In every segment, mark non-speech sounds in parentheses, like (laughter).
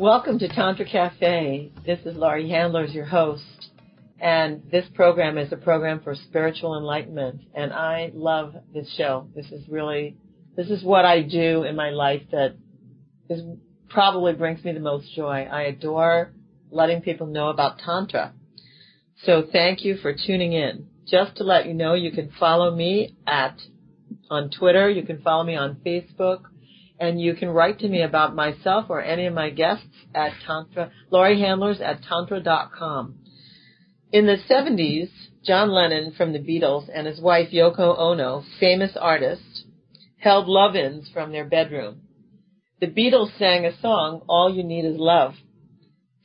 Welcome to Tantra Cafe. This is Laurie Handlers, your host. And this program is a program for spiritual enlightenment. And I love this show. This is really, this is what I do in my life that is probably brings me the most joy. I adore letting people know about Tantra. So thank you for tuning in. Just to let you know, you can follow me at, on Twitter, you can follow me on Facebook, and you can write to me about myself or any of my guests at Tantra, Laurie Handlers at Tantra.com. In the 70s, John Lennon from the Beatles and his wife Yoko Ono, famous artists, held love-ins from their bedroom. The Beatles sang a song, All You Need Is Love.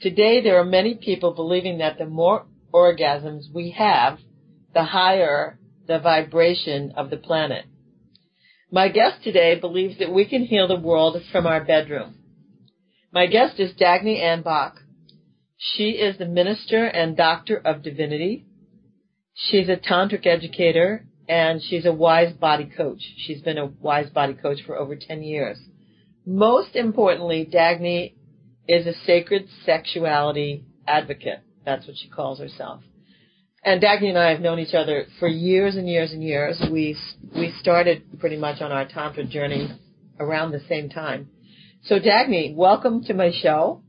Today there are many people believing that the more orgasms we have, the higher the vibration of the planet. My guest today believes that we can heal the world from our bedroom. My guest is Dagny Ann Boch. She is the minister and doctor of divinity. She's a tantric educator and she's a wise body coach. She's been a wise body coach for over 10 years. Most importantly, Dagny is a sacred sexuality advocate. That's what she calls herself. And Dagny and I have known each other for years and years and years. We we started pretty much on our tantra journey around the same time. So Dagny, welcome to my show.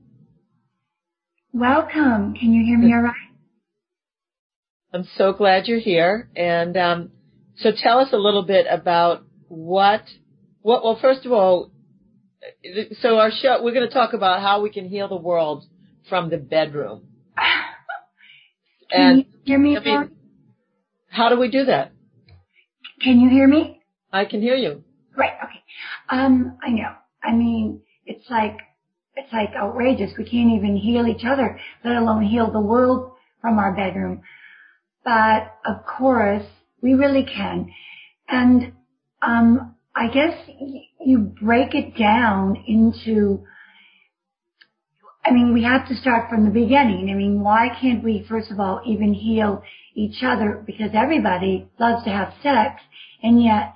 Welcome. Can you hear me all right? I'm so glad you're here. And um, so tell us a little bit about what, what. Well, first of all, so our show we're going to talk about how we can heal the world from the bedroom. Can and you hear me? I mean, how do we do that? Can you hear me? I can hear you. Right. Okay. Um, I know. I mean, it's like it's like outrageous. We can't even heal each other, let alone heal the world from our bedroom. But of course, we really can. And um, I guess you break it down into I mean, we have to start from the beginning. I mean, why can't we, first of all, even heal each other? Because everybody loves to have sex, and yet,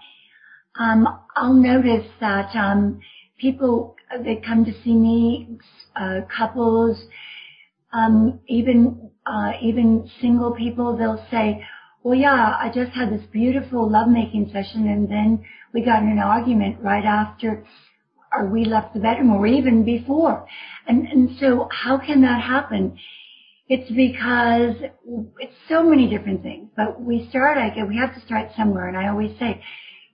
um, I'll notice that um, people that come to see me, uh, couples, um, even uh, even single people, they'll say, "Well, yeah, I just had this beautiful lovemaking session, and then we got in an argument right after." Or we left the bedroom or even before. And, and so how can that happen? It's because it's so many different things, but we start, I get, we have to start somewhere. And I always say,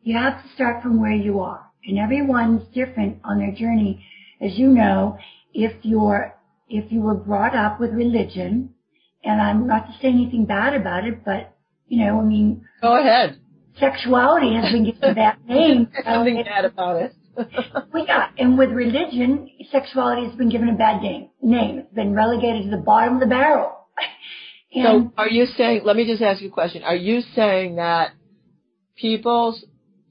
you have to start from where you are. And everyone's different on their journey. As you know, if you're, if you were brought up with religion, and I'm not to say anything bad about it, but, you know, I mean. Go ahead. Sexuality has been given a bad name. (laughs) Nothing bad about it well, yeah, and with religion, sexuality has been given a bad name. Name. It's been relegated to the bottom of the barrel. And so, are you saying? Let me just ask you a question. Are you saying that people's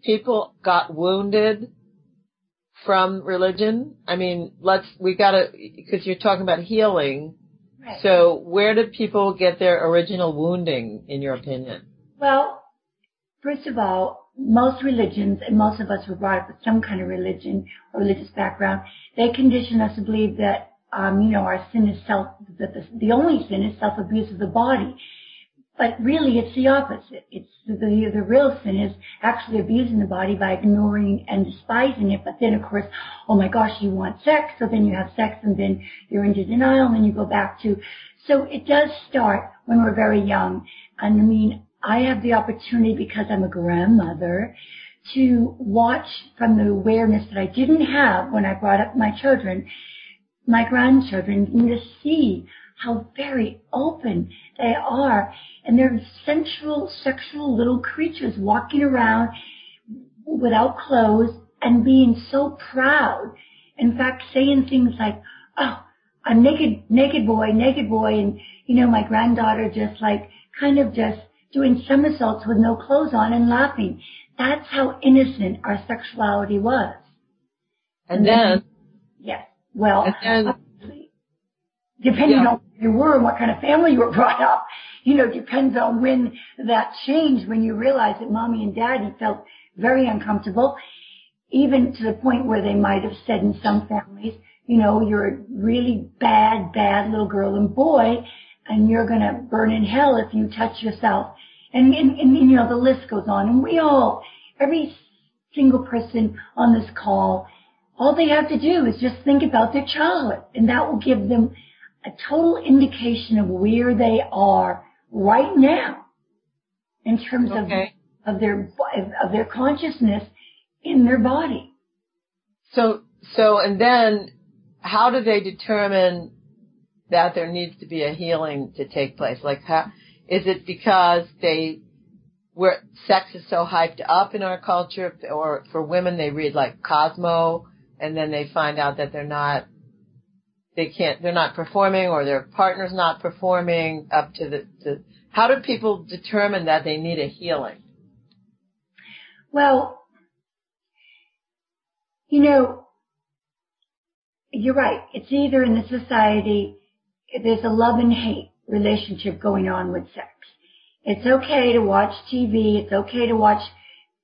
people got wounded from religion? I mean, let's we got to because you're talking about healing. Right. So, where did people get their original wounding, in your opinion? Well, first of all, most religions, and most of us were brought up with some kind of religion or religious background, they condition us to believe that, um, you know, our sin is self, that the, the only sin is self-abuse of the body. But really, it's the opposite. It's the, the, real sin is actually abusing the body by ignoring and despising it. But then, of course, oh my gosh, you want sex, so then you have sex, and then you're into denial, and then you go back to. So it does start when we're very young. And I mean, I have the opportunity because I'm a grandmother to watch from the awareness that I didn't have when I brought up my children, my grandchildren, and to see how very open they are. And they're sensual, sexual little creatures walking around without clothes and being so proud. In fact, saying things like, oh, I'm naked, naked boy, naked boy. And, you know, my granddaughter just like, kind of just doing somersaults with no clothes on and laughing. That's how innocent our sexuality was. And, and then, then, yes, well, then, depending yeah. on where you were and what kind of family you were brought up, you know, depends on when that changed, when you realized that mommy and daddy felt very uncomfortable, even to the point where they might have said in some families, you know, you're a really bad, bad little girl and boy, and you're gonna burn in hell if you touch yourself. And, and, and you know, the list goes on. And we all, every single person on this call, all they have to do is just think about their childhood, and that will give them a total indication of where they are right now in terms okay. of, of their, of their consciousness in their body. So, so, and then how do they determine that there needs to be a healing to take place? Like, how, is it because they, where sex is so hyped up in our culture, or for women they read like Cosmo, and then they find out that they're not, they can't, they're not performing, or their partner's not performing up to the, to, how do people determine that they need a healing? Well, you know, you're right. It's either in the society, there's a love and hate relationship going on with sex. It's okay to watch TV. It's okay to watch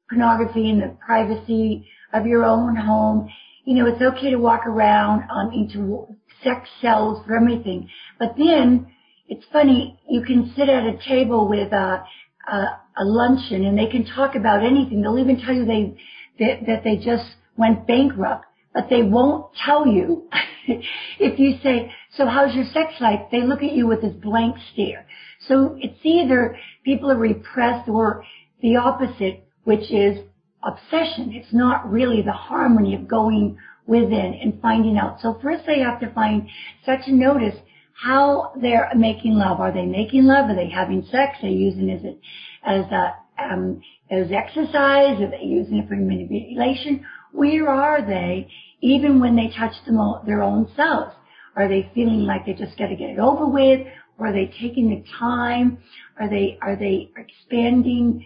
pornography in the privacy of your own home. You know, it's okay to walk around um, into sex sells for everything. But then it's funny, you can sit at a table with a, a, a luncheon and they can talk about anything. They'll even tell you they that, that they just went bankrupt, but they won't tell you. (laughs) if you say, so how's your sex life? They look at you with this blank stare. So it's either people are repressed or the opposite, which is obsession. It's not really the harmony of going within and finding out. So first they have to find such a notice how they're making love. Are they making love? Are they having sex? Are they using it as a, um, as exercise? Are they using it for manipulation? Where are they even when they touch them, their own selves? Are they feeling like they just got to get it over with? Or are they taking the time? Are they, are they expanding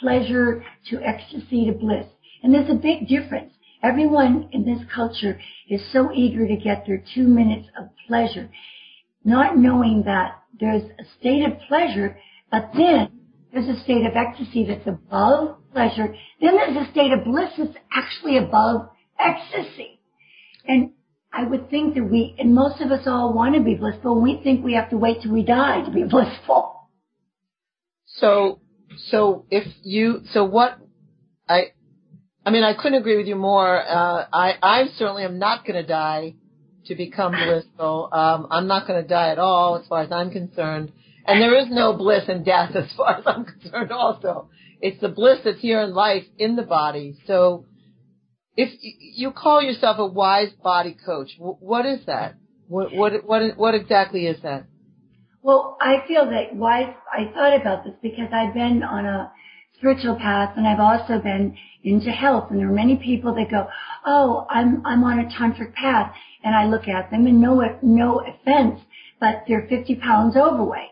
pleasure to ecstasy to bliss? And there's a big difference. Everyone in this culture is so eager to get their two minutes of pleasure, not knowing that there's a state of pleasure, but then there's a state of ecstasy that's above pleasure. Then there's a state of bliss that's actually above ecstasy. And I would think that we, and most of us all want to be blissful, we think we have to wait till we die to be (laughs) blissful. So, so if you, so what, I, I mean, I couldn't agree with you more. Uh, I, I certainly am not going to die to become blissful. Um, I'm not going to die at all as far as I'm concerned. And there is no bliss in death (laughs) as far as I'm concerned also. It's the bliss that's here in life in the body. So if you call yourself a wise body coach, what is that? What, what, what, what exactly is that? Well, I feel that wise, I thought about this because I've been on a spiritual path and I've also been into health and there are many people that go, oh, I'm, I'm on a tantric path and I look at them and no, no offense, but they're 50 pounds overweight.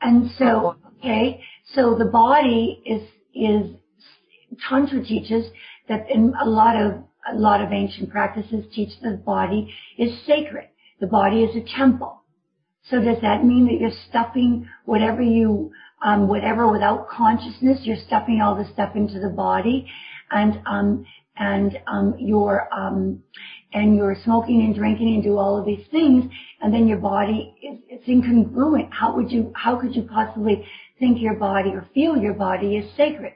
And so, oh, okay, so the body is, is, Tantra teaches that in a lot of, a lot of ancient practices teach that the body is sacred. The body is a temple. So does that mean that you're stuffing whatever you, um, whatever without consciousness, you're stuffing all the stuff into the body and, um, and, um, you're, um, and you're smoking and drinking and do all of these things, and then your body is it's incongruent. How would you how could you possibly think your body or feel your body is sacred?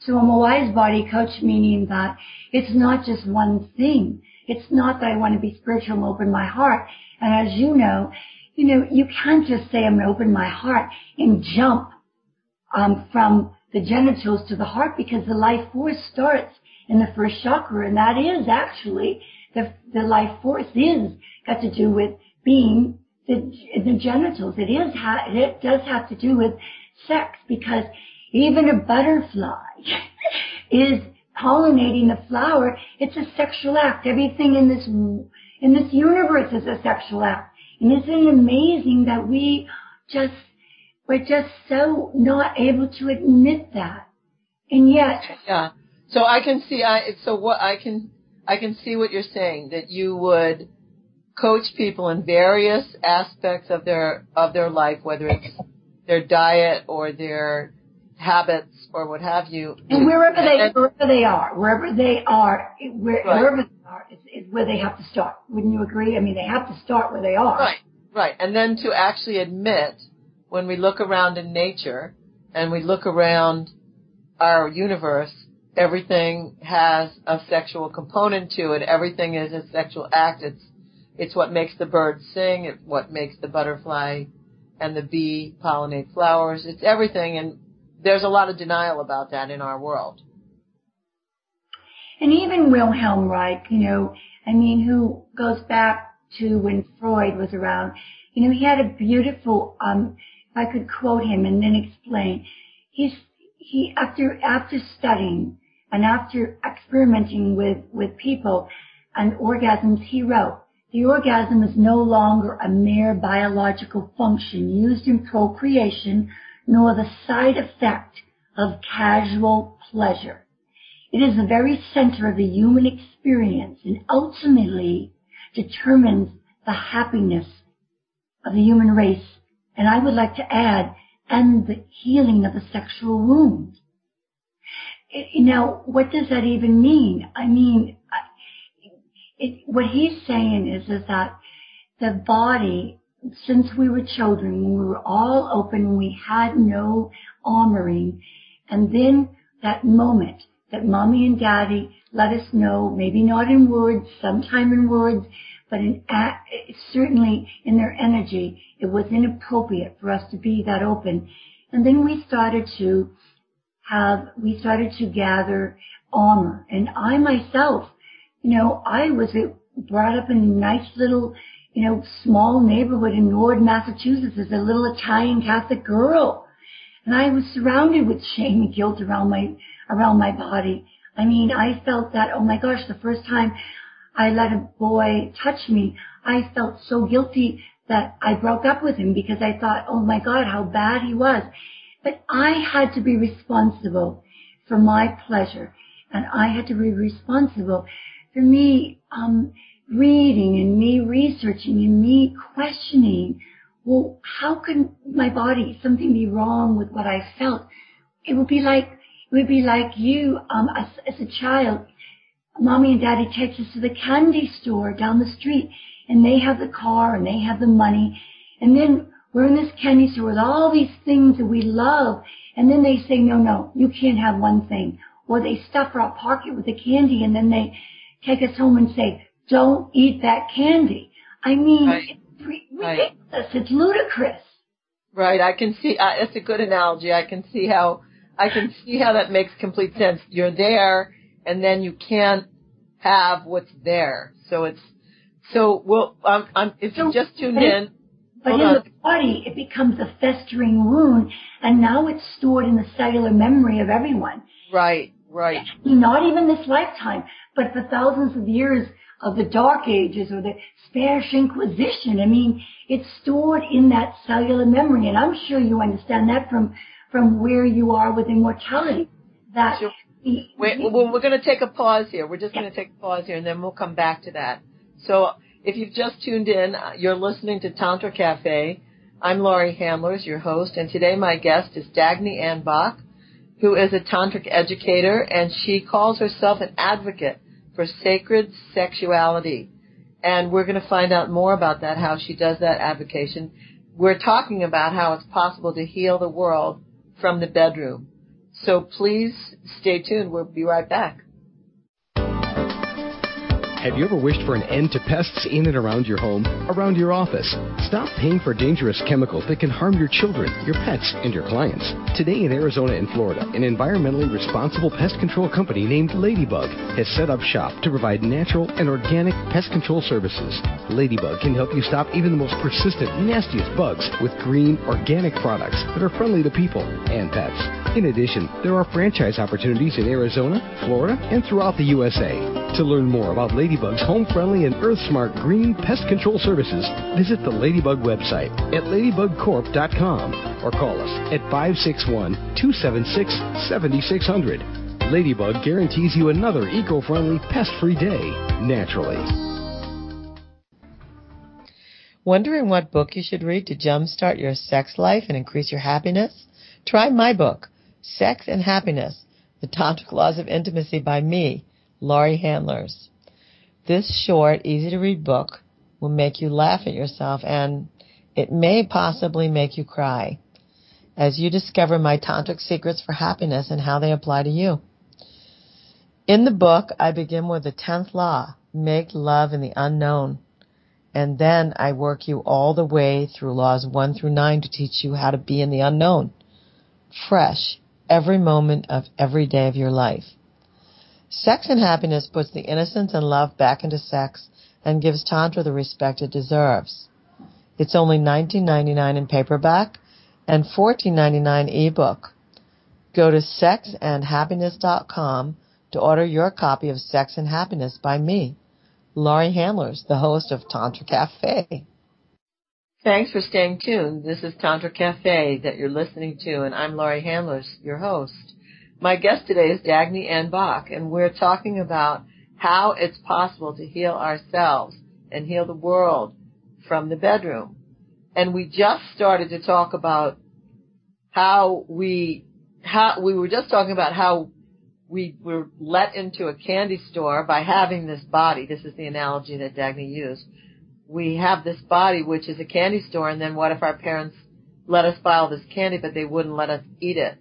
So I'm a wise body coach, meaning that it's not just one thing. It's not that I want to be spiritual and open my heart. And as you know, you know, you can't just say I'm going to open my heart and jump um, from the genitals to the heart because the life force starts in the first chakra, and that is actually the, the life force is got to do with being the, the genitals. It is, ha- it does have to do with sex because even a butterfly is pollinating the flower. It's a sexual act. Everything in this, in this universe is a sexual act. And isn't it amazing that we just, we're just so not able to admit that. And yet. Yeah. So I can see, I, so what I can I can see what you're saying that you would coach people in various aspects of their of their life, whether it's their diet or their habits or what have you. And wherever they and, wherever they are, wherever they are, where, right. wherever they are is, is where they have to start. Wouldn't you agree? I mean, they have to start where they are. Right, right. And then to actually admit when we look around in nature and we look around our universe, everything has a sexual component to it. Everything is a sexual act. It's it's what makes the bird sing. It's what makes the butterfly and the bee pollinate flowers. It's everything, and there's a lot of denial about that in our world. And even Wilhelm Reich, you know, I mean, who goes back to when Freud was around, you know, he had a beautiful, um, if I could quote him and then explain, he's, he, after, after studying and after experimenting with, with people and orgasms, he wrote, the orgasm is no longer a mere biological function used in procreation, nor the side effect of casual pleasure. It is the very center of the human experience and ultimately determines the happiness of the human race. And I would like to add, and the healing of the sexual wound. Now, what does that even mean? I mean, it, what he's saying is, is that the body, since we were children, we were all open, we had no armoring, and then that moment that mommy and daddy let us know, maybe not in words, sometime in words, but in, certainly in their energy, it was inappropriate for us to be that open. And then we started to have, we started to gather armor. And I myself you know, I was brought up in a nice little, you know, small neighborhood in Norwood, Massachusetts as a little Italian Catholic girl. And I was surrounded with shame and guilt around my, around my body. I mean, I felt that, oh my gosh, the first time I let a boy touch me, I felt so guilty that I broke up with him because I thought, oh my God, how bad he was. But I had to be responsible for my pleasure and I had to be responsible for me, um, reading and me researching and me questioning, well, how can my body, something be wrong with what I felt? It would be like, it would be like you, um, as, as a child, mommy and daddy takes us to the candy store down the street and they have the car and they have the money and then we're in this candy store with all these things that we love and then they say, no, no, you can't have one thing. Or they stuff our pocket with the candy and then they take us home and say, don't eat that candy. I mean, right. it's ridiculous. Right. It's ludicrous. Right. I can see, uh, it's a good analogy. I can see how, I can see how that makes complete sense. You're there and then you can't have what's there. So it's, so well, um, um, if you just tuned in, but in on. the body, it becomes a festering wound, and now it's stored in the cellular memory of everyone. Right, right. Not even this lifetime, but for thousands of years of the Dark Ages or the Spanish Inquisition. I mean, it's stored in that cellular memory, and I'm sure you understand that from from where you are with immortality. That sure. we're, we're going to take a pause here. We're just yeah. going to take a pause here, and then we'll come back to that. So, if you've just tuned in, uh, you're listening to Tantra Cafe. I'm Laurie Handlers, your host, and today my guest is Dagny Ann Boch, who is a tantric educator, and she calls herself an advocate for sacred sexuality. And we're going to find out more about that, how she does that advocation. We're talking about how it's possible to heal the world from the bedroom. So please stay tuned. We'll be right back. Have you ever wished for an end to pests in and around your home, around your office? Stop paying for dangerous chemicals that can harm your children, your pets, and your clients. Today in Arizona and Florida, an environmentally responsible pest control company named Ladybug has set up shop to provide natural and organic pest control services. Ladybug can help you stop even the most persistent, nastiest bugs with green, organic products that are friendly to people and pets. In addition, there are franchise opportunities in Arizona, Florida, and throughout the USA. To learn more about Ladybug, Ladybug's home friendly and earth smart green pest control services, visit the Ladybug website at ladybugcorp.com or call us at 561 276 7600. Ladybug guarantees you another eco friendly, pest free day naturally. Wondering what book you should read to jumpstart your sex life and increase your happiness? Try my book, Sex and Happiness, The Tantric Laws of Intimacy by me, Laurie Handlers. This short, easy to read book will make you laugh at yourself and it may possibly make you cry as you discover my tantric secrets for happiness and how they apply to you. In the book, I begin with the 10th law, make love in the unknown. And then I work you all the way through laws 1 through 9 to teach you how to be in the unknown. Fresh, every moment of every day of your life. Sex and happiness puts the innocence and love back into sex and gives Tantra the respect it deserves. It's only $19.99 in paperback and $14.99 ebook. Go to sexandhappiness.com to order your copy of Sex and Happiness by me, Laurie Handlers, the host of Tantra Cafe. Thanks for staying tuned. This is Tantra Cafe that you're listening to, and I'm Laurie Handlers, your host. My guest today is Dagny Ann Boch, and we're talking about how it's possible to heal ourselves and heal the world from the bedroom. And we just started to talk about how we how we were just talking about how we were let into a candy store by having this body. This is the analogy that Dagny used. We have this body, which is a candy store, and then what if our parents let us buy all this candy, but they wouldn't let us eat it?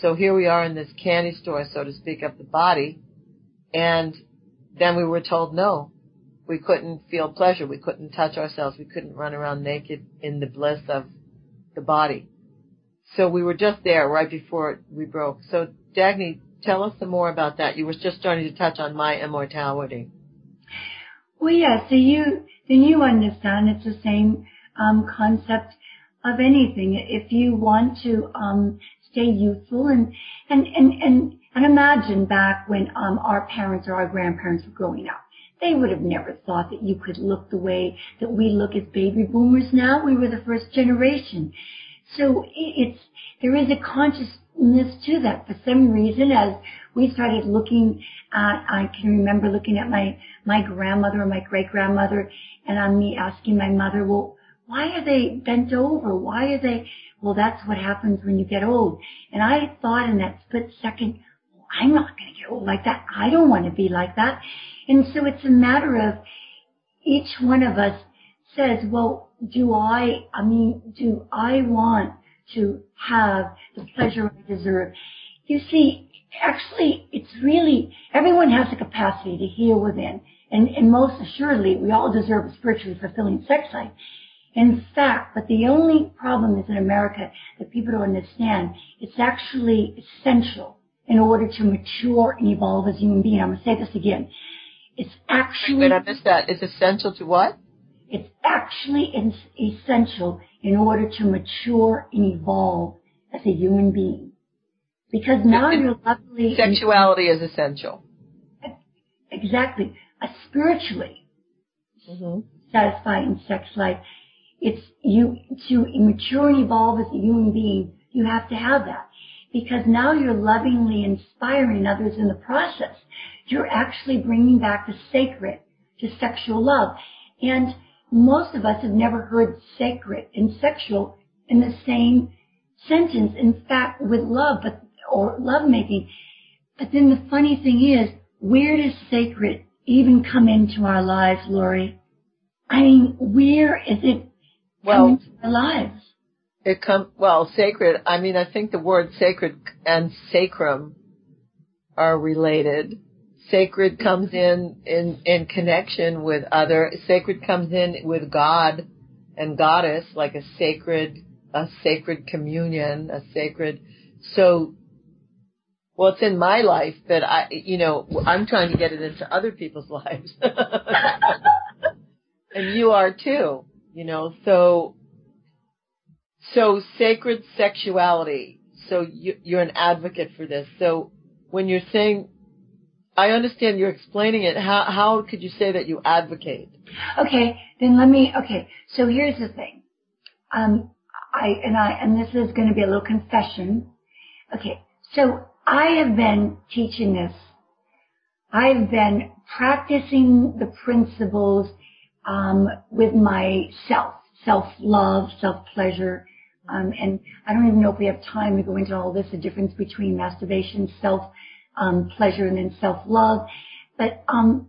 So here we are in this candy store, so to speak, of the body, and then we were told no. We couldn't feel pleasure. We couldn't touch ourselves. We couldn't run around naked in the bliss of the body. So we were just there right before we broke. So Dagny, tell us some more about that. You were just starting to touch on my immortality. Well, yeah. So you then you understand it's the same um, concept of anything. If you want to um, stay youthful and and and and and imagine back when um, our parents or our grandparents were growing up. They would have never thought that you could look the way that we look as baby boomers now. We were the first generation. So it's, there is a consciousness to that. For some reason, as we started looking at, I can remember looking at my, my grandmother or my great grandmother and on me asking my mother, well, why are they bent over? Why are they, well, that's what happens when you get old. And I thought in that split second, well, I'm not going to get old like that. I don't want to be like that. And so it's a matter of each one of us says, well, do I, I mean, do I want to have the pleasure I deserve? You see, actually, it's really, everyone has the capacity to heal within. And, and most assuredly, we all deserve a spiritually fulfilling sex life. In fact, but the only problem is in America that people don't understand, it's actually essential in order to mature and evolve as a human being. I'm going to say this again. It's actually. Wait, I missed that. It's essential to what? It's actually essential in order to mature and evolve as a human being. Because now you're luckily. Sexuality is essential. Exactly. A spiritually mm-hmm. satisfying sex life. It's you, to mature and evolve as a human being, you have to have that. Because now you're lovingly inspiring others in the process. You're actually bringing back the sacred to sexual love. And most of us have never heard sacred and sexual in the same sentence. In fact, with love, but or lovemaking. But then the funny thing is, where does sacred even come into our lives, Laurie? I mean, where is it well, lives? It come well, sacred. I mean, I think the word sacred and sacrum are related sacred comes in, in, in connection with other, sacred comes in with God and goddess, like a sacred, a sacred communion, a sacred, so, well, it's in my life that I, you know, I'm trying to get it into other people's (laughs) lives. (laughs) and you are too, you know, so, so sacred sexuality. So you, you're an advocate for this. So when you're saying I understand you're explaining it. How how could you say that you advocate? Okay, then let me. Okay, so here's the thing. Um, I and I and this is going to be a little confession. Okay, so I have been teaching this. I've been practicing the principles um, with myself, self self love, self pleasure, Um, and I don't even know if we have time to go into all this, the difference between masturbation, self um, pleasure, and then self love. But um,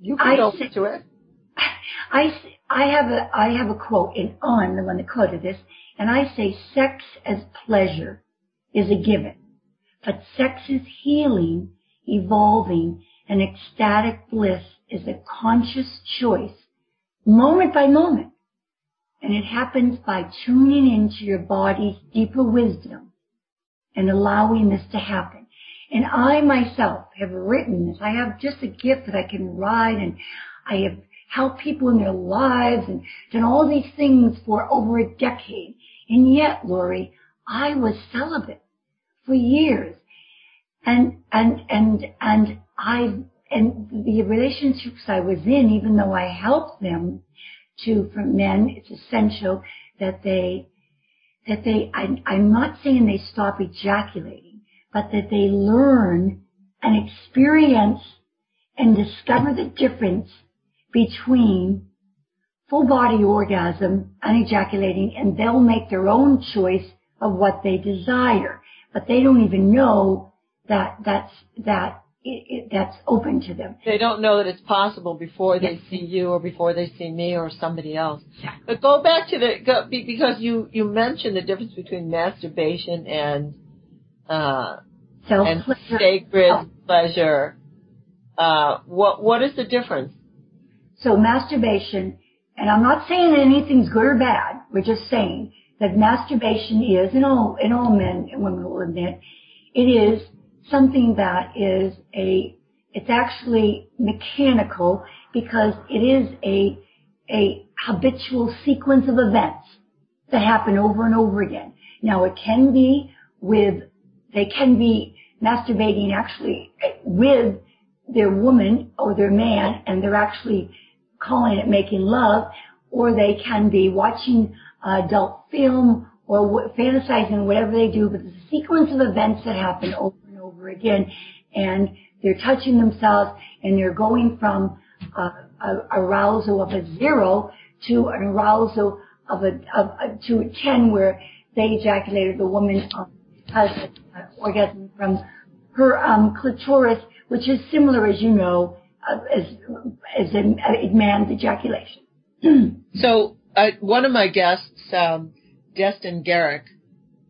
you can I go say, into it. (laughs) I I have a I have a quote, and I'm the one that quoted this, and I say sex as pleasure is a given, but sex is healing, evolving, and ecstatic bliss is a conscious choice, moment by moment. And it happens by tuning into your body's deeper wisdom and allowing this to happen. And I myself have written this. I have just a gift that I can write and I have helped people in their lives and done all these things for over a decade. And yet, Laurie, I was celibate for years. And, and, and, and I, and the relationships I was in, even though I helped them to, for men, it's essential that they, that they, I, I'm not saying they stop ejaculating, but that they learn and experience and discover the difference between full body orgasm and ejaculating and they'll make their own choice of what they desire. But they don't even know that that's, that it, it, that's open to them. They don't know that it's possible before yes. they see you or before they see me or somebody else. Yeah. But go back to the go, because you you mentioned the difference between masturbation and uh, Self and sacred oh. pleasure. Uh, what what is the difference? So masturbation, and I'm not saying that anything's good or bad. We're just saying that masturbation is, and all and all men and women will admit, it is something that is a, it's actually mechanical because it is a, a habitual sequence of events that happen over and over again. Now it can be with, they can be masturbating actually with their woman or their man and they're actually calling it making love or they can be watching adult film or fantasizing whatever they do, but the sequence of events that happen over again. And they're touching themselves and they're going from a, a arousal of a zero to an arousal of a, of a to a 10 where they ejaculated. The woman um, has an orgasm from her um, clitoris, which is similar, as you know, uh, as as a, a man's ejaculation. so uh, one of my guests, um, Destin Gerek,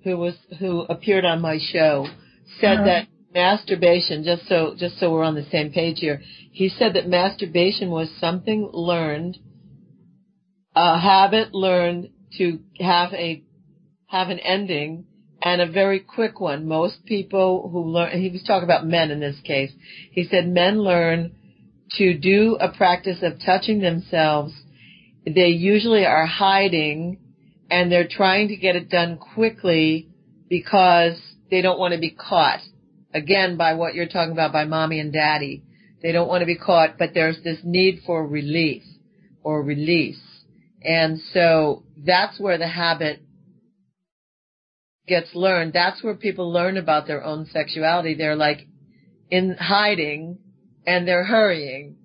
who was who appeared on my show, said uh-huh. that masturbation, just so just so we're on the same page here, he said that masturbation was something learned, a habit learned to have a have an ending and a very quick one. Most people who learn, he was talking about men in this case. He said men learn to do a practice of touching themselves. They usually are hiding and they're trying to get it done quickly because they don't want to be caught again by what you're talking about by mommy and daddy. They don't want to be caught, but there's this need for relief or release. And so that's where the habit gets learned. That's where people learn about their own sexuality. They're like in hiding and they're hurrying.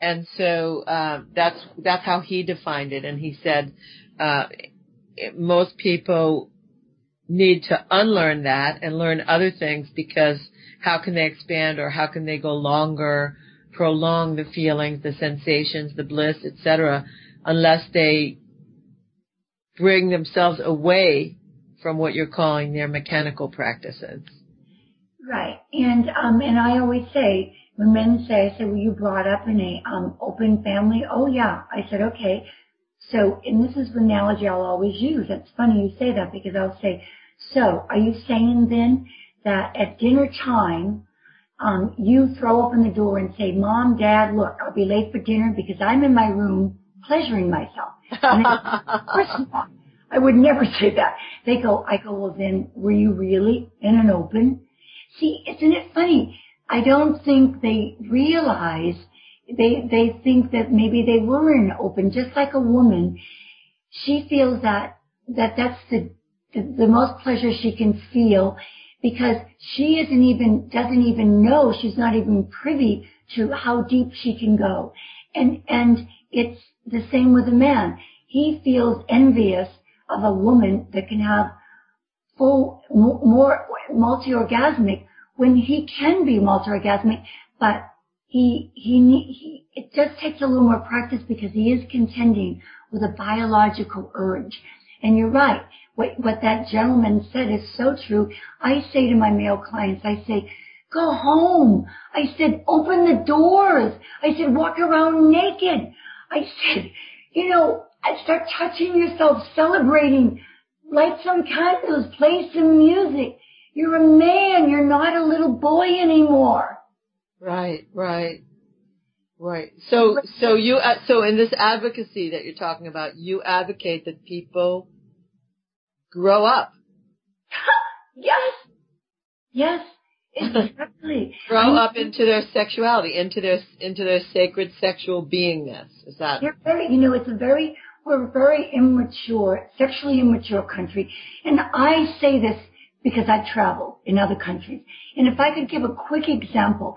And so um, that's that's how he defined it. And he said uh, most people need to unlearn that and learn other things because how can they expand or how can they go longer, prolong the feelings, the sensations, the bliss, etc., unless they bring themselves away from what you're calling their mechanical practices. Right. And um and I always say when men say, I said, well, you brought up in a um open family. Oh yeah. I said, okay. So, and this is the analogy I'll always use. It's funny you say that because I'll say, so are you saying then that at dinner time, um, you throw open the door and say, Mom, Dad, look, I'll be late for dinner because I'm in my room pleasuring myself. And of course not. I would never (laughs) say that. They go, I go, well then, were you really in an open? See, isn't it funny? I don't think they realize they they think that maybe they were in open, just like a woman. She feels that that that's the the, most pleasure she can feel because she isn't even doesn't even know she's not even privy to how deep she can go, and and it's the same with a man. He feels envious of a woman that can have full, more multi-orgasmic when he can be multi-orgasmic, but he, he, he, it just takes a little more practice because he is contending with a biological urge. And you're right. What, that gentleman said is so true. I say to my male clients, I say, go home. I said, open the doors. I said, walk around naked. I said, you know, start touching yourself, celebrating, light some candles, play some music. You're a man. You're not a little boy anymore. Right, right, right. So, so you, uh, so in this advocacy that you're talking about, you advocate that people grow up. (laughs) yes, yes, exactly. grow up into their sexuality, into their into their sacred sexual beingness. Is that? You're very, you know, it's a very we're a very immature, sexually immature country, and I say this because I travel in other countries. And if I could give a quick example,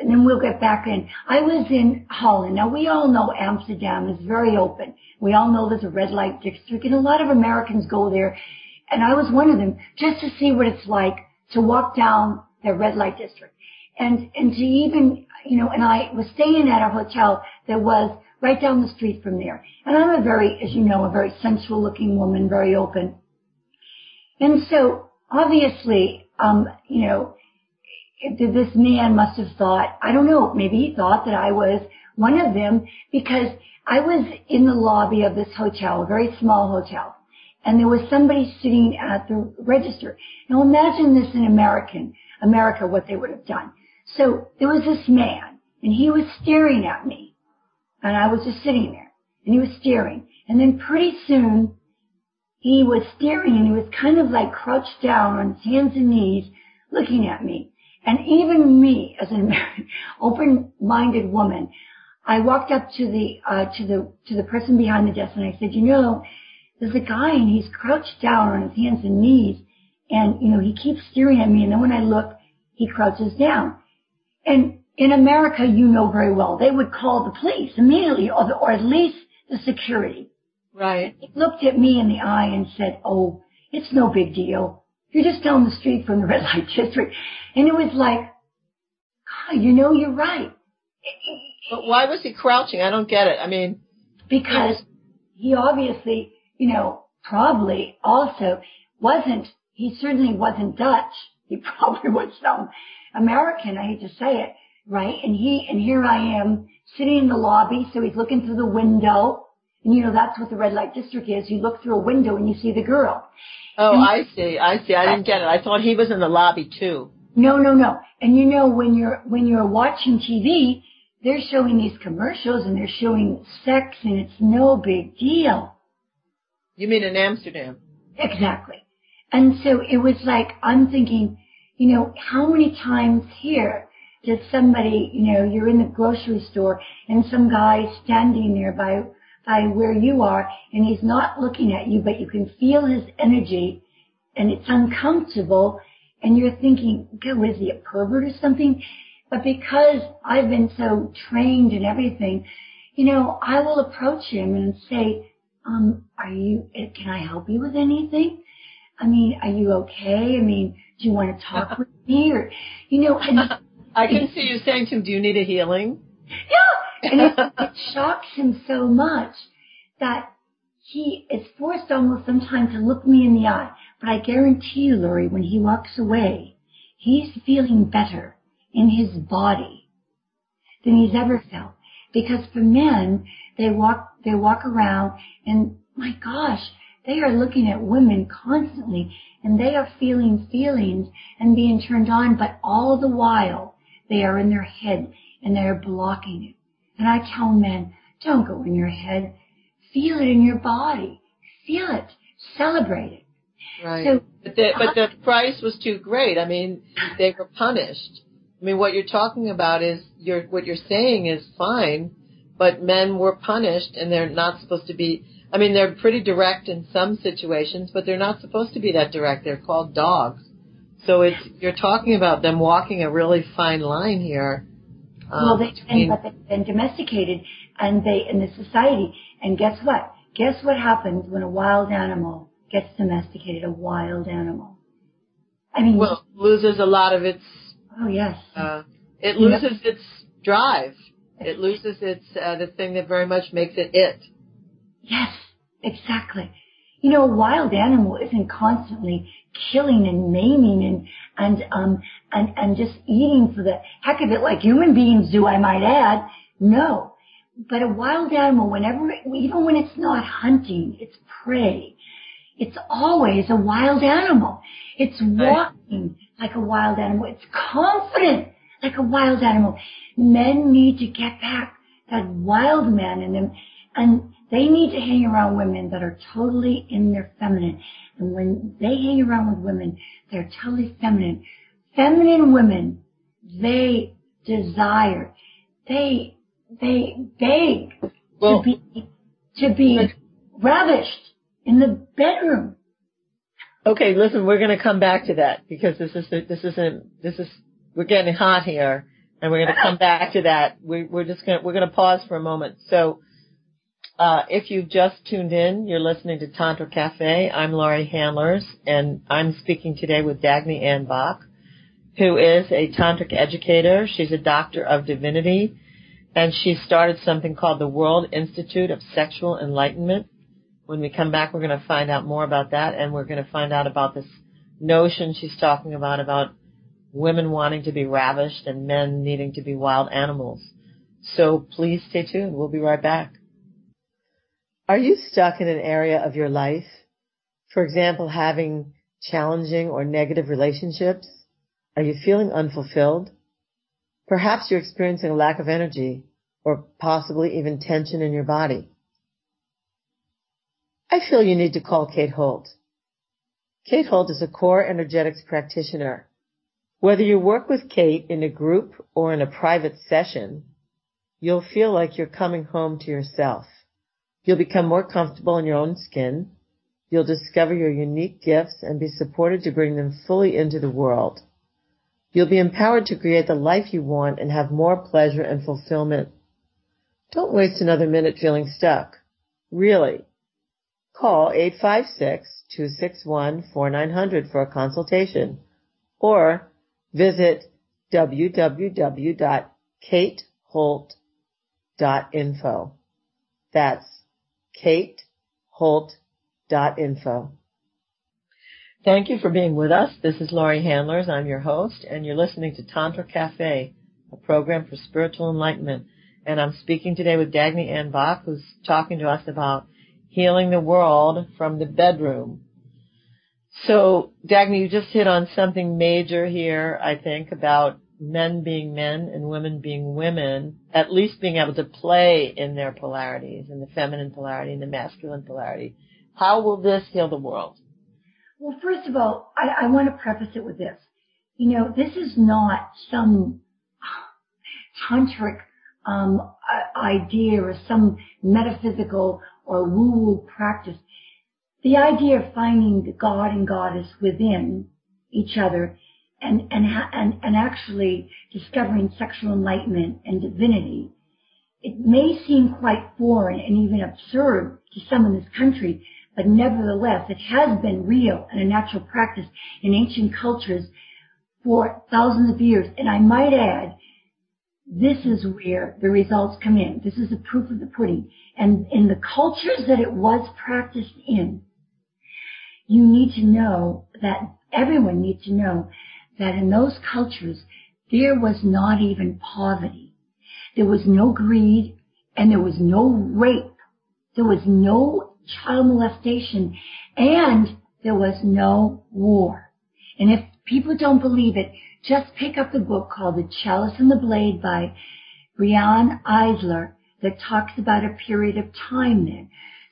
and then we'll get back in. I was in Holland. Now we all know Amsterdam is very open. We all know there's a red light district and a lot of Americans go there. And I was one of them just to see what it's like to walk down the red light district. And, and to even, you know, and I was staying at a hotel that was right down the street from there. And I'm a very, as you know, a very sensual looking woman, very open. And so obviously, um, you know, this man must have thought, I don't know, maybe he thought that I was one of them because I was in the lobby of this hotel, a very small hotel, and there was somebody sitting at the register. Now imagine this in American, America, what they would have done. So there was this man, and he was staring at me, and I was just sitting there, and he was staring, and then pretty soon, he was staring, and he was kind of like crouched down on his hands and knees, looking at me. And even me, as an (laughs) open-minded woman, I walked up to the uh, to the to the person behind the desk and I said, you know, there's a guy and he's crouched down on his hands and knees, and you know he keeps staring at me. And then when I look, he crouches down. And in America, you know very well, they would call the police immediately, or, the, or at least the security. Right. He looked at me in the eye and said, "Oh, it's no big deal. You're just down the street from the red light district. And it was like, God, you know, you're right. But why was he crouching? I don't get it. I mean, because he obviously, you know, probably also wasn't, he certainly wasn't Dutch. He (laughs) probably was some American, I hate to say it, right? And he, and here I am sitting in the lobby, so he's looking through the window. And you know, that's what the red light district is. You look through a window and you see the girl. Oh, I see. I see. I didn't get it. I thought he was in the lobby too. No, no, no. And you know, when you're, when you're watching TV, they're showing these commercials and they're showing sex and it's no big deal. You mean in Amsterdam? Exactly. And so it was like, I'm thinking, you know, how many times here does somebody, you know, you're in the grocery store and some guy standing there by by where you are and he's not looking at you, but you can feel his energy and it's uncomfortable and you're thinking, God, is he a pervert or something? But because I've been so trained and everything, you know, I will approach him and say, um, are you, can I help you with anything? I mean, are you okay? I mean, do you want to talk (laughs) with me or, you know, and I can see you saying to him, do you need a healing? Yeah, and it, (laughs) it shocks him so much that he is forced almost sometimes to look me in the eye. But I guarantee you, Laurie, when he walks away, he's feeling better in his body than he's ever felt. Because for men, they walk, they walk around and my gosh, they are looking at women constantly and they are feeling feelings and being turned on, but all the while they are in their head and they are blocking it. And I tell men, don't go in your head. Feel it in your body. Feel it. Celebrate it. Right. So, but the, but the price was too great. I mean, they were punished. I mean, what you're talking about is you're, what you're saying is fine, but men were punished and they're not supposed to be, I mean, they're pretty direct in some situations, but they're not supposed to be that direct. They're called dogs. So it's, you're talking about them walking a really fine line here well, they, and, but they've been domesticated and they in the society. And guess what? guess what happens when a wild animal gets domesticated? A wild animal. I mean, well, loses a lot of its. Oh yes. Uh, it loses its drive. It loses its uh, the thing that very much makes it it. Yes, exactly. You know, a wild animal isn't constantly killing and maiming and and um and and just eating for the heck of it like human beings do, I might add. No. But a wild animal, whenever, even when it's not hunting, it's prey. It's always a wild animal. It's walking like a wild animal. It's confident like a wild animal. Men need to get back that wild man in them and they need to hang around women that are totally in their feminine. And when they hang around with women, they're totally feminine. Feminine women, they desire, they, they beg well, to be, to be ravished in the bedroom. Okay, listen, we're going to come back to that because this is, this isn't, this is, we're getting hot here and we're going to come back to that. We, we're just going to, we're going to pause for a moment. So, uh, if you've just tuned in, you're listening to Tantra Cafe. I'm Laurie Handlers, and I'm speaking today with Dagny Anne Boch, who is a tantric educator. She's a doctor of divinity, and she started something called the World Institute of Sexual Enlightenment. When we come back, we're going to find out more about that, and we're going to find out about this notion she's talking about about women wanting to be ravished and men needing to be wild animals. So please stay tuned. We'll be right back. Are you stuck in an area of your life? For example, having challenging or negative relationships? Are you feeling unfulfilled? Perhaps you're experiencing a lack of energy or possibly even tension in your body. I feel you need to call Kate Holt. Kate Holt is a core energetics practitioner. Whether you work with Kate in a group or in a private session, you'll feel like you're coming home to yourself. You'll become more comfortable in your own skin. You'll discover your unique gifts and be supported to bring them fully into the world. You'll be empowered to create the life you want and have more pleasure and fulfillment. Don't waste another minute feeling stuck. Really. Call 856-261-4900 for a consultation or visit www.kateholt.info. That's kateholt.info. Thank you for being with us. This is Laurie Handlers. I'm your host, and you're listening to Tantra Cafe, a program for spiritual enlightenment. And I'm speaking today with Dagny Anne Boch, who's talking to us about healing the world from the bedroom. So, Dagny, you just hit on something major here, I think, about men being men and women being women, at least being able to play in their polarities, in the feminine polarity and the masculine polarity. How will this heal the world? Well, first of all, I, I want to preface it with this. You know, this is not some (sighs) tantric um, idea or some metaphysical or woo-woo practice. The idea of finding the God and Goddess within each other and, and, and, and actually discovering sexual enlightenment and divinity, it may seem quite foreign and even absurd to some in this country, but nevertheless, it has been real and a natural practice in ancient cultures for thousands of years. And I might add, this is where the results come in. This is the proof of the pudding. And in the cultures that it was practiced in, you need to know that everyone needs to know that in those cultures, there was not even poverty. There was no greed and there was no rape. There was no child molestation and there was no war. And if people don't believe it, just pick up the book called The Chalice and the Blade by Riane Eisler that talks about a period of time then.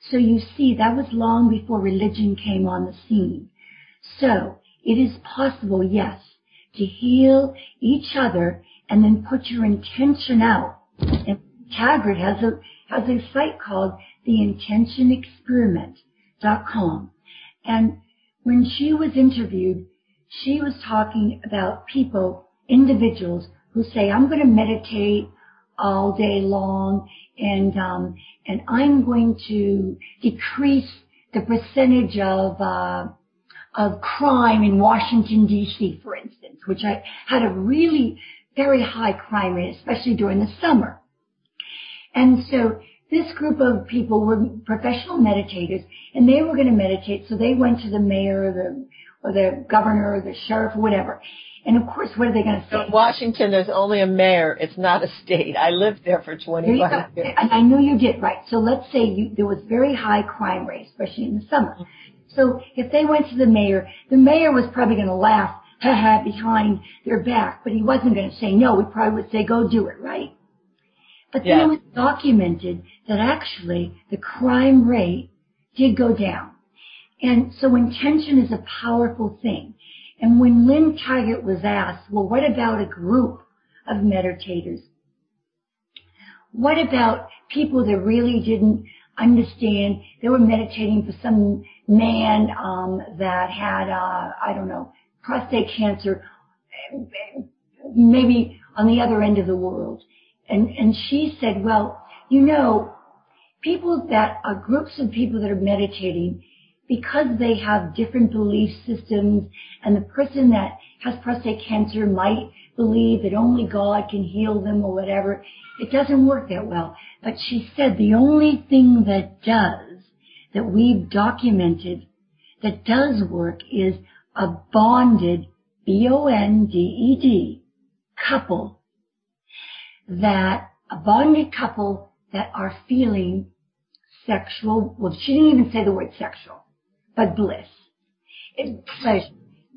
So you see, that was long before religion came on the scene. So, it is possible, yes, to heal each other and then put your intention out. And Taggart has a, has a site called theintentionexperiment.com. And when she was interviewed, she was talking about people, individuals who say, I'm going to meditate all day long and um, and I'm going to decrease the percentage of uh, of crime in Washington D.C., for instance, which I had a really very high crime rate, especially during the summer. And so this group of people were professional meditators, and they were going to meditate. So they went to the mayor or the or the governor or the sheriff or whatever, and of course, what are they going to say? In Washington, there's only a mayor. It's not a state. I lived there for 25 years. And I know you did, right. So let's say you, there was very high crime rate, especially in the summer. So if they went to the mayor, the mayor was probably going to laugh, ha ha, behind their back, but he wasn't going to say no. He probably would say, go do it, right? But then yeah. it was documented that actually the crime rate did go down. And so intention is a powerful thing. And when Lynn Taggart was asked, well, what about a group of meditators? What about people that really didn't understand? They were meditating for some man um, that had, uh, I don't know, prostate cancer, maybe on the other end of the world. And, and she said, well, you know, people that are groups of people that are meditating, because they have different belief systems and the person that has prostate cancer might believe that only God can heal them or whatever, it doesn't work that well. But she said the only thing that does, that we've documented, that does work is a bonded, B-O-N-D-E-D, couple that, a bonded couple that are feeling sexual, well, she didn't even say the word sexual but bliss. It's pleasure.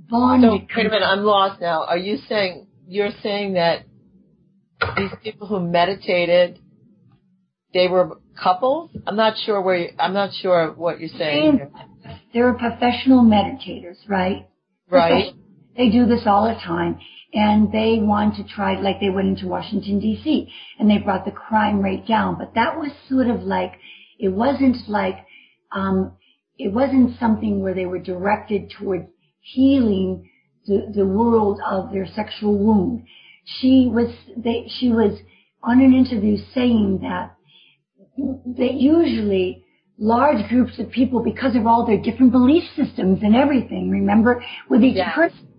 Bonded. So, wait a minute, I'm lost now. Are you saying, you're saying that these people who meditated, they were couples? I'm not sure where you, I'm not sure what you're saying. They're professional meditators, right? Right. They do this all the time and they want to try, like they went into Washington DC and they brought the crime rate down, but that was sort of like, it wasn't like, um, it wasn't something where they were directed towards healing the, the world of their sexual wound. She was, they, she was on an interview saying that, that usually large groups of people, because of all their different belief systems and everything, remember, with each yes. person,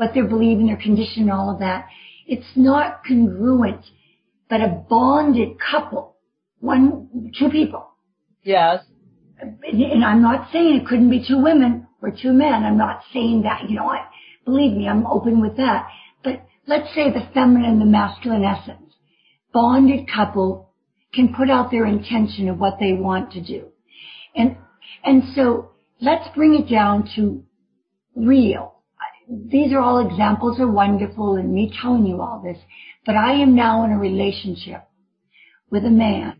what they're believing, their condition, all of that, it's not congruent, but a bonded couple, one, two people. Yes and I'm not saying it couldn't be two women or two men. I'm not saying that, you know, I, believe me, I'm open with that. But let's say the feminine and the masculine essence, bonded couple can put out their intention of what they want to do. And, and so let's bring it down to real. These are all examples are wonderful and me telling you all this, but I am now in a relationship with a man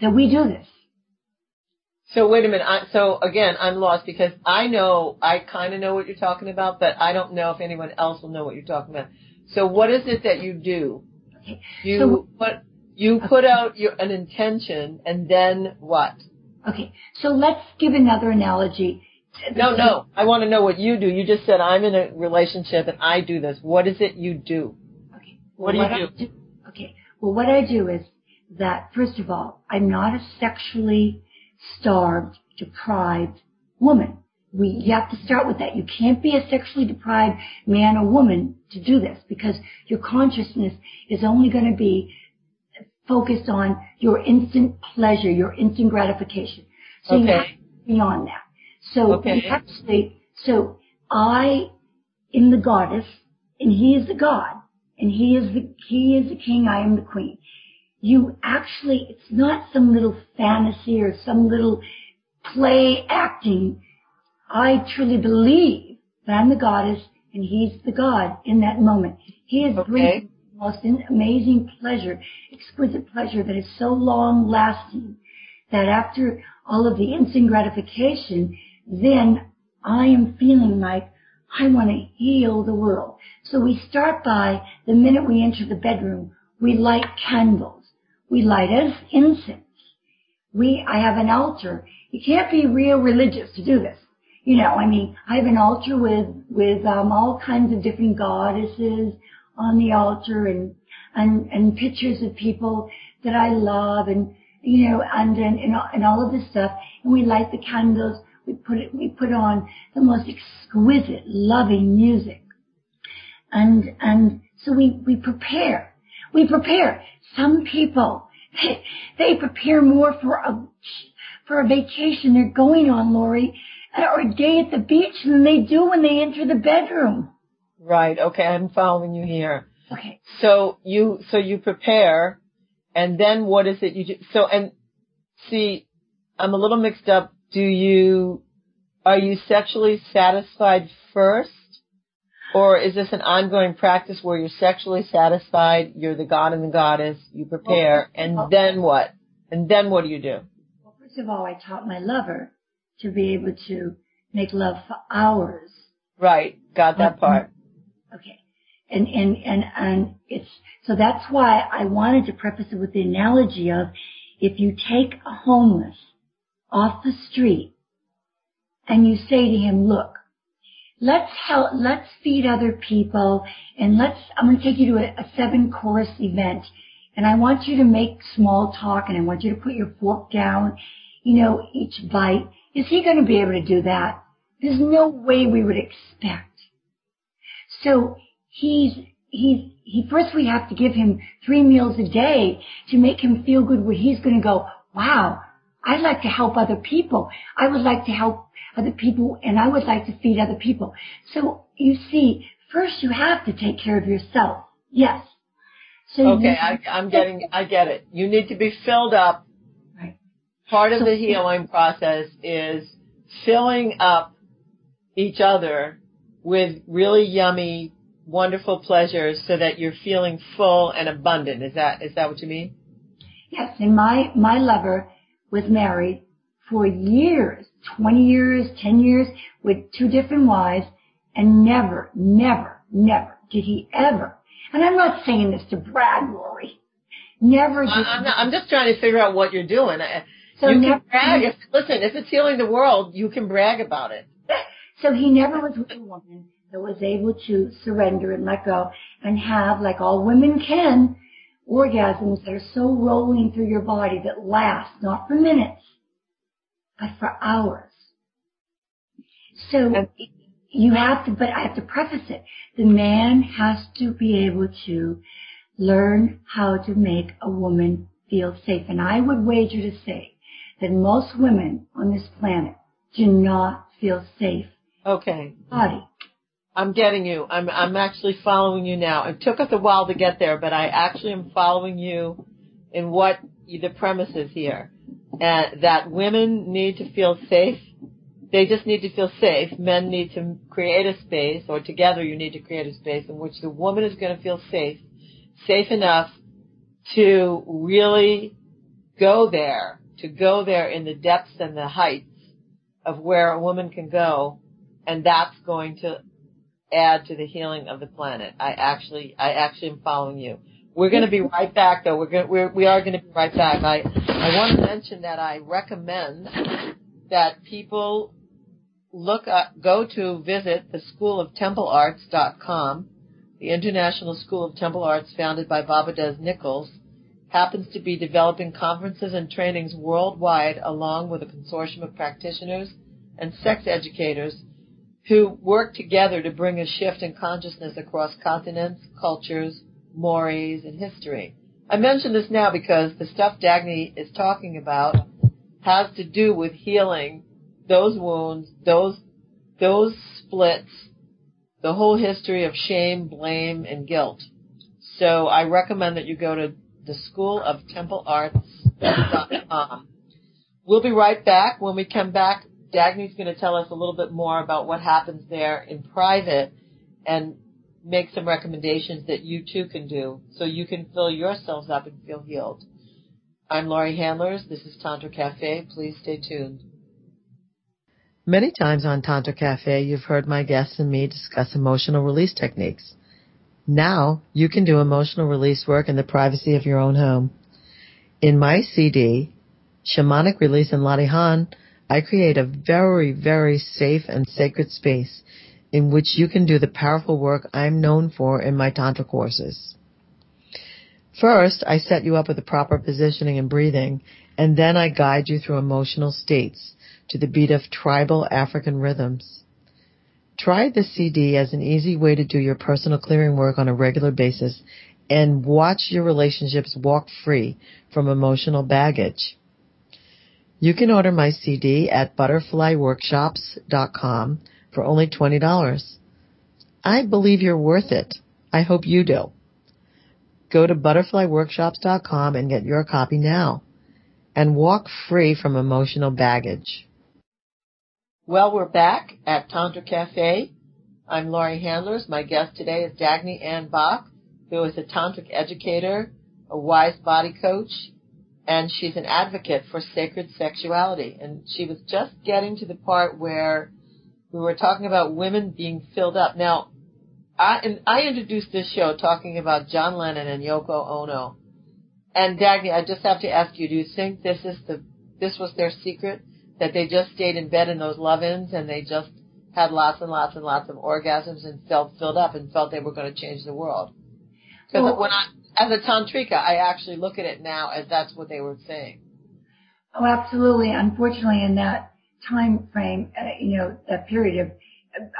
that we do this. So wait a minute. I, so again, I'm lost because I know, I kind of know what you're talking about, but I don't know if anyone else will know what you're talking about. So what is it that you do? You so, what you put out your an intention and then what? Okay. So let's give another analogy. No, no. I want to know what you do. You just said I'm in a relationship and I do this. What is it you do? Okay. What, well, do you do? do? Okay. Well, what I do is that first of all, I'm not a sexually starved, deprived woman. We, you have to start with that. You can't be a sexually deprived man or woman to do this because your consciousness is only going to be focused on your instant pleasure, your instant gratification. So okay. you have to be beyond that. So okay. so I am the goddess and he is the god and he is the, he is the king, I am the queen you actually, it's not some little fantasy or some little play acting. I truly believe that I'm the goddess and he's the god in that moment. He is okay. bringing the most amazing pleasure, exquisite pleasure that is so long lasting that after all of the instant gratification, then I am feeling like I want to heal the world. So we start by the minute we enter the bedroom, we light candles we light as incense. We, I have an altar. You can't be real religious to do this. You know, I mean, I have an altar with, with, um, all kinds of different goddesses on the altar and and, and pictures of people that I love and, you know, and, and, and, and all of this stuff. And we light the candles. We put it, we put on the most exquisite, loving music. And, and so we, we prepare. We prepare. Some people, they, (laughs) they prepare more for a, for a vacation they're going on, Laurie, or a day at the beach than they do when they enter the bedroom. Right. Okay. I'm following you here. Okay. So you, so you prepare and then what is it you do? So, and see, I'm a little mixed up. Do you, are you sexually satisfied first? Or is this an ongoing practice where you're sexually satisfied, you're the god and the goddess, you prepare, and then what? And then what do you do? Well, first of all, I taught my lover to be able to make love for hours. Right. Got that part. Okay. And, and, and, and it's, so that's why I wanted to preface it with the analogy of if you take a homeless off the street and you say to him, look, let's help, let's feed other people and let's, I'm going to take you to a, a seven course event and I want you to make small talk and I want you to put your fork down, you know, each bite. Is he going to be able to do that? There's no way we would expect. So he's, he's, he, first we have to give him three meals a day to make him feel good where he's going to go, wow, I'd like to help other people. I would like to help other people and I would like to feed other people. So you see, first you have to take care of yourself. Yes. So okay, I, I'm getting, I get it. You need to be filled up. Right. Part of so, the healing process is filling up each other with really yummy, wonderful pleasures so that you're feeling full and abundant. Is that, is that what you mean? Yes. And my, my lover was married for years, 20 years, 10 years with two different wives and never, never, never did he ever, and I'm not saying this to brag, Laurie, never did I'm, not, I'm just trying to figure out what you're doing. So you never, can brag. If, listen, if it's healing the world, you can brag about it. (laughs) So he never was with a woman that was able to surrender and let go and have, like all women can, orgasms that are so rolling through your body that last not for minutes, but for hours. So you have to, but I have to preface it. The man has to be able to learn how to make a woman feel safe. And I would wager to say that most women on this planet do not feel safe. Okay. Body. I'm getting you. I'm I'm actually following you now. It took us a while to get there, but I actually am following you in what the premise is here. And that women need to feel safe. They just need to feel safe. Men need to create a space, or together you need to create a space in which the woman is going to feel safe, safe enough to really go there, to go there in the depths and the heights of where a woman can go, and that's going to add to the healing of the planet. I actually, I actually am following you. We're going to be right back though. We're going, we're, we are going to be right back. I, I want to mention that I recommend that people look up, go to visit the School of Temple Arts.com. The International School of Temple Arts founded by Baba Dez Nichols happens to be developing conferences and trainings worldwide along with a consortium of practitioners and sex educators who work together to bring a shift in consciousness across continents, cultures, mores, and history. I mention this now because the stuff Dagny is talking about has to do with healing those wounds, those, those splits, the whole history of shame, blame, and guilt. So I recommend that you go to the School of Temple Arts.com. We'll be right back. When we come back, Dagny's going to tell us a little bit more about what happens there in private and make some recommendations that you too can do so you can fill yourselves up and feel healed. I'm Laurie Handlers. This is Tantra Cafe. Please stay tuned. Many times on Tantra Cafe, you've heard my guests and me discuss emotional release techniques. Now you can do emotional release work in the privacy of your own home. In my CD, Shamanic Release in Latihan, I create a very, very safe and sacred space in which you can do the powerful work I'm known for in my Tantra courses. First, I set you up with the proper positioning and breathing, and then I guide you through emotional states to the beat of tribal African rhythms. Try the CD as an easy way to do your personal clearing work on a regular basis and watch your relationships walk free from emotional baggage. You can order my CD at butterflyworkshops.com for only $20. I believe you're worth it. I hope you do. Go to butterflyworkshops.com and get your copy now and walk free from emotional baggage. Well, we're back at Tantra Cafe. I'm Laurie Handlers. My guest today is Dagny Anne Boch, who is a tantric educator, a wise body coach, and she's an advocate for sacred sexuality. And she was just getting to the part where we were talking about women being filled up. Now, I, and I introduced this show talking about John Lennon and Yoko Ono. And Dagny, I just have to ask you, do you think this is the, this was their secret? That they just stayed in bed in those love-ins and they just had lots and lots and lots of orgasms and felt filled up and felt they were going to change the world? Because well, when I, as a tantrika, I actually look at it now as that's what they were saying. Oh, absolutely. Unfortunately, in that time frame, uh, you know, that period of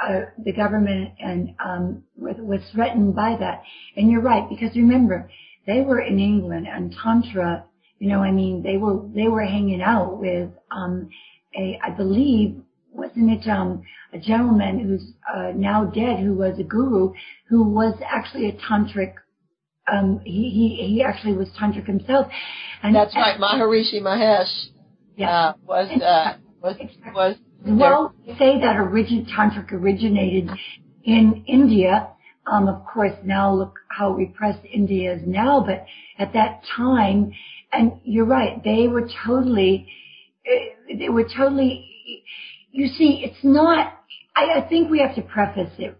uh, the government and um, was threatened by that. And you're right because remember they were in England and tantra. You know, I mean, they were they were hanging out with um, a I believe wasn't it um, a gentleman who's uh, now dead who was a guru who was actually a tantric. Um, he he he actually was tantric himself. And that's right, Maharishi Mahesh. Yeah, uh, was uh, was was well, say that origin, tantric originated in India. Um, of course, now look how repressed India is now, but at that time, and you're right, they were totally, eh, they were totally, you see, it's not, I, I think we have to preface it.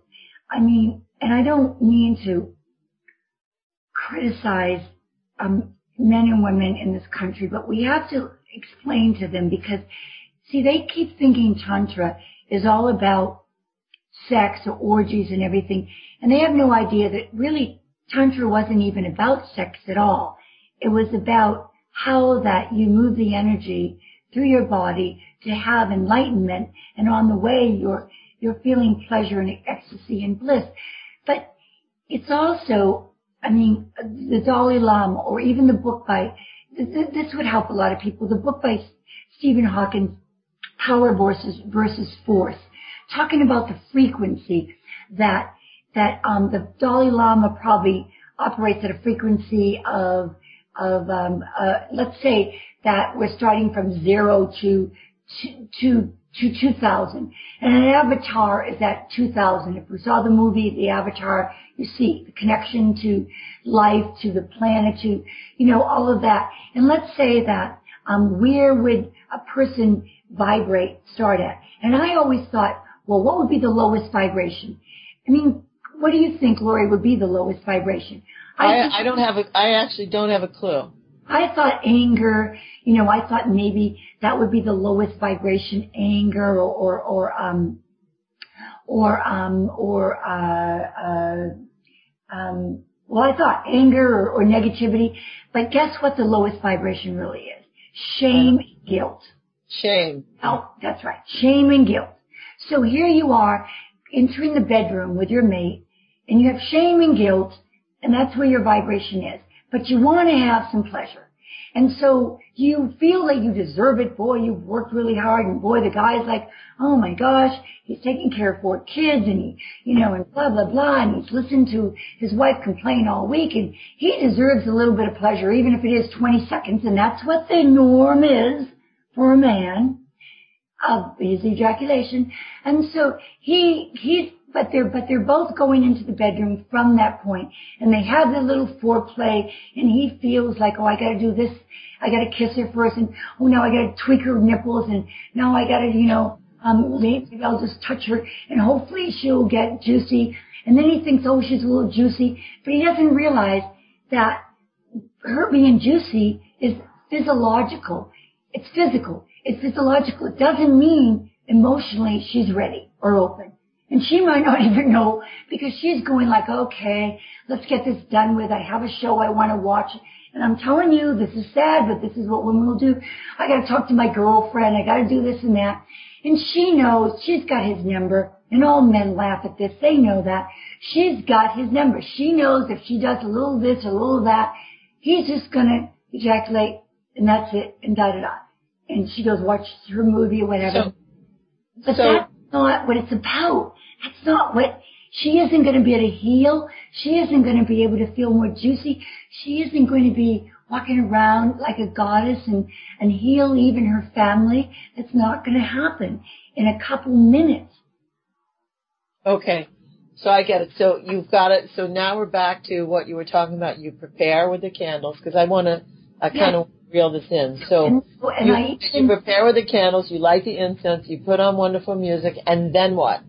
I mean, and I don't mean to criticize um, men and women in this country, but we have to explain to them because See, they keep thinking Tantra is all about sex or orgies and everything, and they have no idea that really Tantra wasn't even about sex at all. It was about how that you move the energy through your body to have enlightenment, and on the way you're you're feeling pleasure and ecstasy and bliss. But it's also, I mean, the Dalai Lama or even the book by, this would help a lot of people, the book by Stephen Hawkins, power versus versus force, talking about the frequency that that um, the Dalai Lama probably operates at a frequency of of um, uh, let's say that we're starting from zero to to to 2000 and an avatar is at 2000 if we saw the movie the avatar you see the connection to life to the planet to you know all of that and let's say that um, where would a person vibrate start at? And I always thought, well, what would be the lowest vibration? I mean, what do you think, Laurie, would be the lowest vibration? I, I, I don't have a, I actually don't have a clue. I thought anger, you know, I thought maybe that would be the lowest vibration, anger or, or, or um, or, um, or, uh, uh, um, well, I thought anger or, or negativity, but guess what the lowest vibration really is? Shame, guilt. Shame. Oh, that's right. Shame and guilt. So here you are entering the bedroom with your mate and you have shame and guilt and that's where your vibration is. But you want to have some pleasure. And so you feel that you deserve it. Boy, you've worked really hard and boy, the guy's like, oh my gosh, he's taking care of four kids and he, you know, and blah, blah, blah. And he's listened to his wife complain all week and he deserves a little bit of pleasure, even if it is 20 seconds. And that's what the norm is for a man of his ejaculation. And so he, he's, but they're, but they're both going into the bedroom from that point and they have the little foreplay and he feels like, oh, I gotta do this. I gotta kiss her first and, oh, now I gotta tweak her nipples and now I gotta, you know, um, maybe I'll just touch her and hopefully she'll get juicy. And then he thinks, oh, she's a little juicy, but he doesn't realize that her being juicy is physiological. It's physical. It's physiological. It doesn't mean emotionally she's ready or open. And she might not (laughs) even know because she's going like, okay, let's get this done with. I have a show I want to watch. And I'm telling you, this is sad, but this is what women will do. I gotta talk to my girlfriend. I gotta do this and that. And she knows she's got his number. And all men laugh at this. They know that. She's got his number. She knows if she does a little this or a little that, he's just gonna ejaculate and that's it and da da da. And she goes watch her movie or whatever. So, but so that's not what it's about. That's not what she isn't going to be able to heal. She isn't going to be able to feel more juicy. She isn't going to be walking around like a goddess and, and heal even her family. That's not going to happen in a couple minutes. Okay. So I get it. So you've got it. So now we're back to what you were talking about. You prepare with the candles because I want to, I kind of reel this in. So And, and you, I you prepare with the candles, you light the incense, you put on wonderful music, and then what?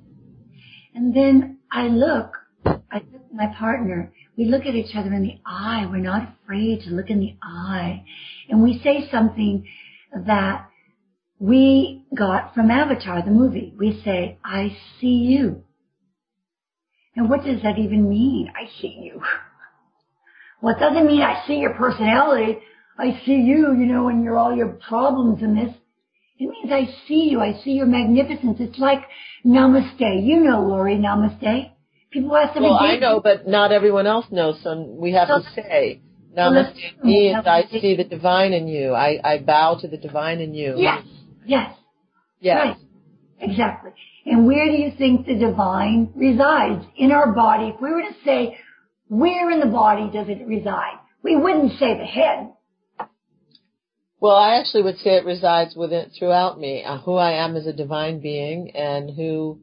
And then I look, I look at my partner. We look at each other in the eye. We're not afraid to look in the eye. And we say something that we got from Avatar, the movie. We say, I see you. And what does that even mean? I see you. Well, it doesn't mean I see your personality. I see you, you know, and your all your problems in this. It means I see you. I see your magnificence. It's like namaste. You know, Laurie, namaste. People ask every Well. I know, but not everyone else knows, so we have to say. Namaste let's- means I see the divine in you. I, I bow to the divine in you. Yes, yes, Yes. right, exactly. And where do you think the divine resides? In our body. If we were to say, where in the body does it reside? We wouldn't say the head. Well, I actually would say it resides within throughout me, uh, who I am as a divine being and who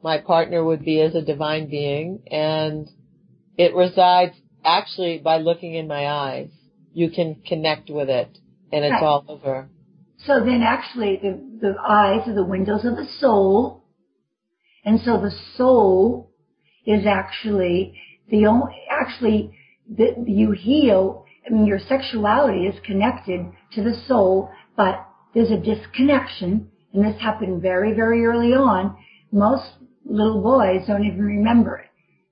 my partner would be as a divine being, and it resides actually by looking in my eyes. You can connect with it, and it's Right. all over. So then actually the, the eyes are the windows of the soul. And so the soul is actually the only, actually the, you heal, I mean your sexuality is connected to the soul, but there's a disconnection and this happened very, very early on. Most little boys don't even remember it.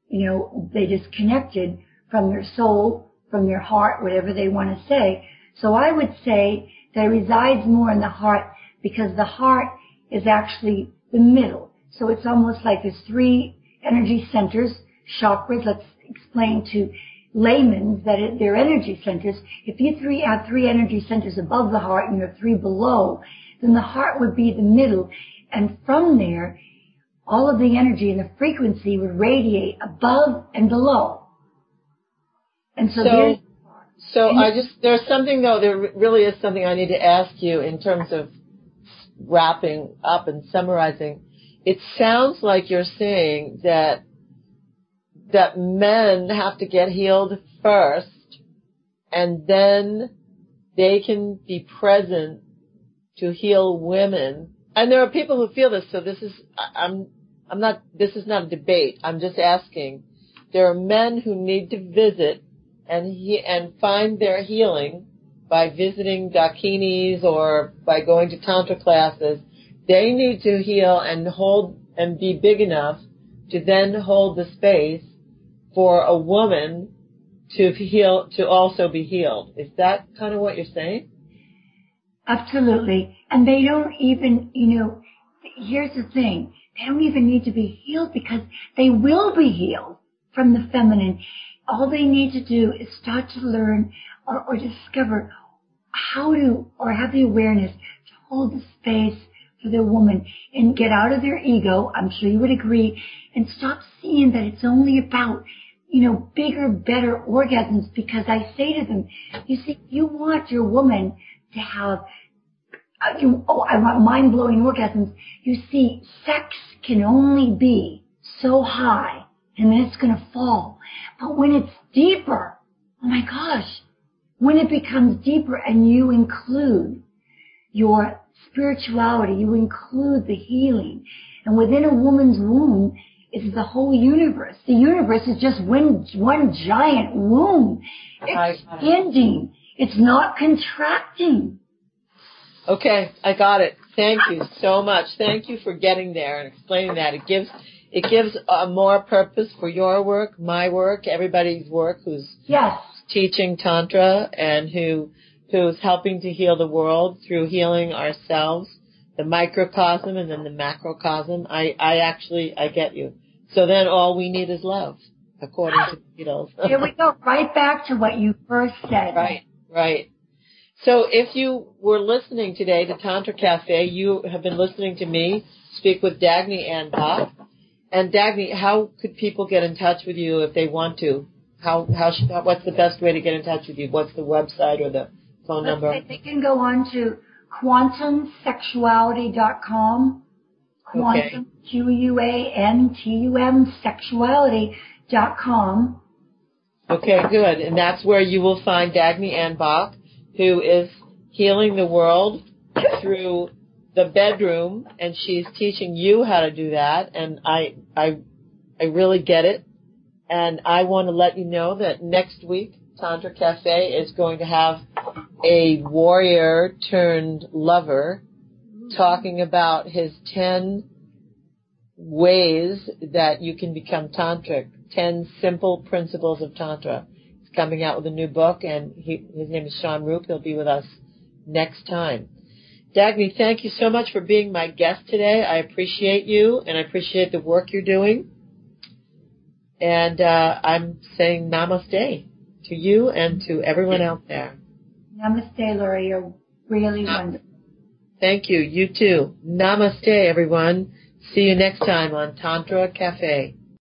You know, they disconnected from their soul, from their heart, whatever they want to say. So I would say that it resides more in the heart because the heart is actually the middle. So it's almost like there's three energy centers, chakras. Let's explain to laymen that it, they're energy centers. If you three have three energy centers above the heart and you have three below, then the heart would be the middle. And from there, all of the energy and the frequency would radiate above and below. And so, So, so And- I just there's something though. There really is something I need to ask you in terms of wrapping up and summarizing. It sounds like you're saying that that men have to get healed first, and then they can be present to heal women. And there are people who feel this. So this is I'm I'm not. This is not a debate. I'm just asking. There are men who need to visit and he, and find their healing by visiting dakinis or by going to tantra classes. They need to heal and hold and be big enough to then hold the space for a woman to heal to also be healed. Is that kind of what you're saying? Absolutely. And they don't even, you know, here's the thing. They don't even need to be healed because they will be healed from the feminine. All they need to do is start to learn or, or discover how to, or have the awareness to hold the space for their woman and get out of their ego. I'm sure you would agree and stop seeing that it's only about you know, bigger, better orgasms because I say to them, you see, you want your woman to have, uh, you, oh, I want mind-blowing orgasms. You see, sex can only be so high and then it's going to fall. But when it's deeper, oh my gosh, when it becomes deeper and you include your spirituality, you include the healing, and within a woman's womb, is mm-hmm. the whole universe. The universe is just one, one giant womb. Expanding. It's not contracting. Okay, I got it. Thank you so much. Thank you for getting there and explaining that. It gives it gives a more purpose for your work, my work, everybody's work who's yes. teaching tantra and who who's helping to heal the world through healing ourselves, the microcosm and then the macrocosm. I I actually I get you. So then all we need is love, according to Beatles. (laughs) Here we go, right back to what you first said. Right, right. So if you were listening today to Tantra Cafe, you have been listening to me speak with Dagny Anne Boch. And Dagny, how could people get in touch with you if they want to? How how should, what's the best way to get in touch with you? What's the website or the phone number? They can go on to quantumsexuality.com. Quantum, okay. Q-U-A-N-T-U-M, sexuality.com. Okay, good. And that's where you will find Dagny Anne Boch, who is healing the world through the bedroom and she's teaching you how to do that and I I I really get it. And I want to let you know that next week Tantra Cafe is going to have a warrior turned lover talking about his 10 ways that you can become tantric, 10 simple principles of tantra. He's coming out with a new book and he, his name is Sean Rook. He'll be with us next time. Dagny, thank you so much for being my guest today. I appreciate you and I appreciate the work you're doing. And uh, I'm saying namaste to you and to everyone out there. Namaste, Laura. You're really wonderful. Thank you. You too. Namaste, everyone. See you next time on Tantra Cafe.